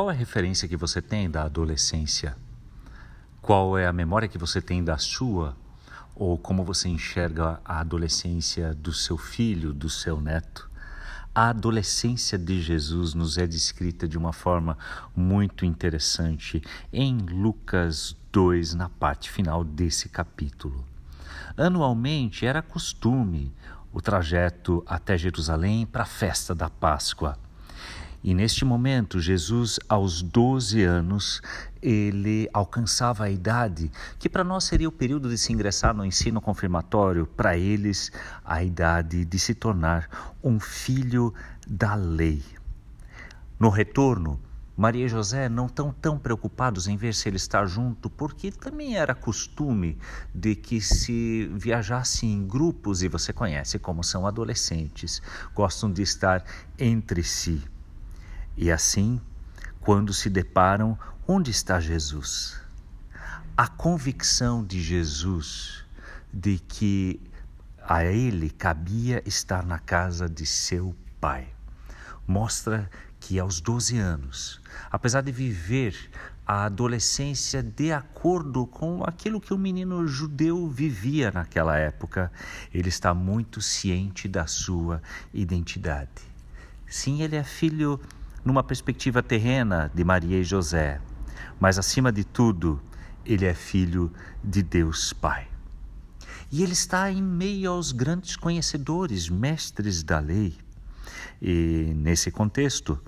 Qual é a referência que você tem da adolescência? Qual é a memória que você tem da sua? Ou como você enxerga a adolescência do seu filho, do seu neto? A adolescência de Jesus nos é descrita de uma forma muito interessante em Lucas 2, na parte final desse capítulo. Anualmente era costume o trajeto até Jerusalém para a festa da Páscoa. E neste momento, Jesus, aos 12 anos, ele alcançava a idade que para nós seria o período de se ingressar no ensino confirmatório, para eles, a idade de se tornar um filho da lei. No retorno, Maria e José não estão tão preocupados em ver se ele está junto, porque também era costume de que se viajasse em grupos, e você conhece como são adolescentes, gostam de estar entre si. E assim, quando se deparam, onde está Jesus? A convicção de Jesus de que a ele cabia estar na casa de seu pai mostra que aos 12 anos, apesar de viver a adolescência de acordo com aquilo que o menino judeu vivia naquela época, ele está muito ciente da sua identidade. Sim, ele é filho, numa perspectiva terrena, de Maria e José, mas acima de tudo, ele é filho de Deus Pai. E ele está em meio aos grandes conhecedores, mestres da lei. E nesse contexto,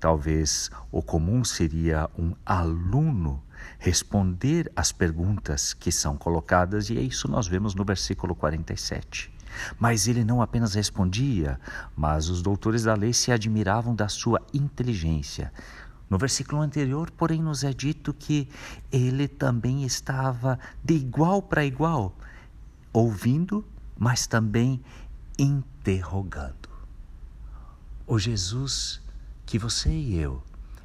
talvez o comum seria um aluno responder às perguntas que são colocadas, e é isso nós vemos no versículo 47. Mas ele não apenas respondia, mas os doutores da lei se admiravam da sua inteligência. No versículo anterior, porém, nos é dito que ele também estava de igual para igual, ouvindo, mas também interrogando. O Jesus que você e eu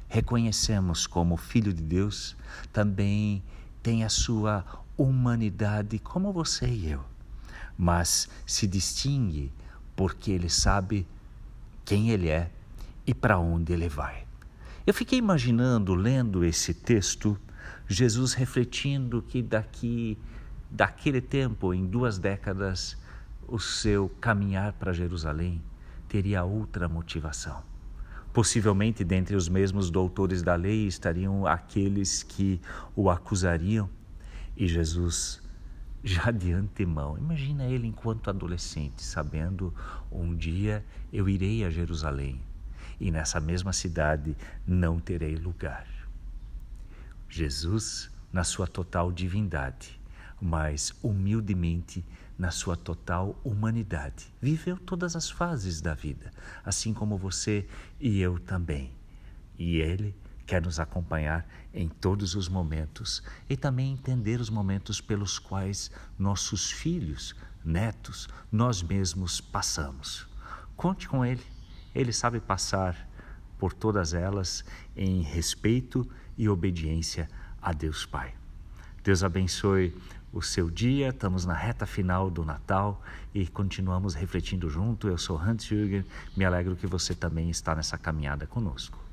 reconhecemos como Filho de Deus também tem a sua humanidade como você e eu, mas se distingue porque ele sabe quem ele é e para onde ele vai. Eu fiquei imaginando, lendo esse texto, Jesus refletindo que daqui, daquele tempo, em duas décadas, o seu caminhar para Jerusalém teria outra motivação. Possivelmente, dentre os mesmos doutores da lei estariam aqueles que o acusariam. E Jesus, já de antemão, imagina ele enquanto adolescente, sabendo um dia eu irei a Jerusalém e nessa mesma cidade não terei lugar. Jesus, na sua total divindade, mas humildemente na sua total humanidade. Viveu todas as fases da vida, assim como você e eu também. E Ele quer nos acompanhar em todos os momentos e também entender os momentos pelos quais nossos filhos, netos, nós mesmos passamos. Conte com Ele, Ele sabe passar por todas elas em respeito e obediência a Deus Pai. Deus abençoe o seu dia. Estamos na reta final do Natal e continuamos refletindo junto. Eu sou Hans Jürgen, me alegro que você também está nessa caminhada conosco.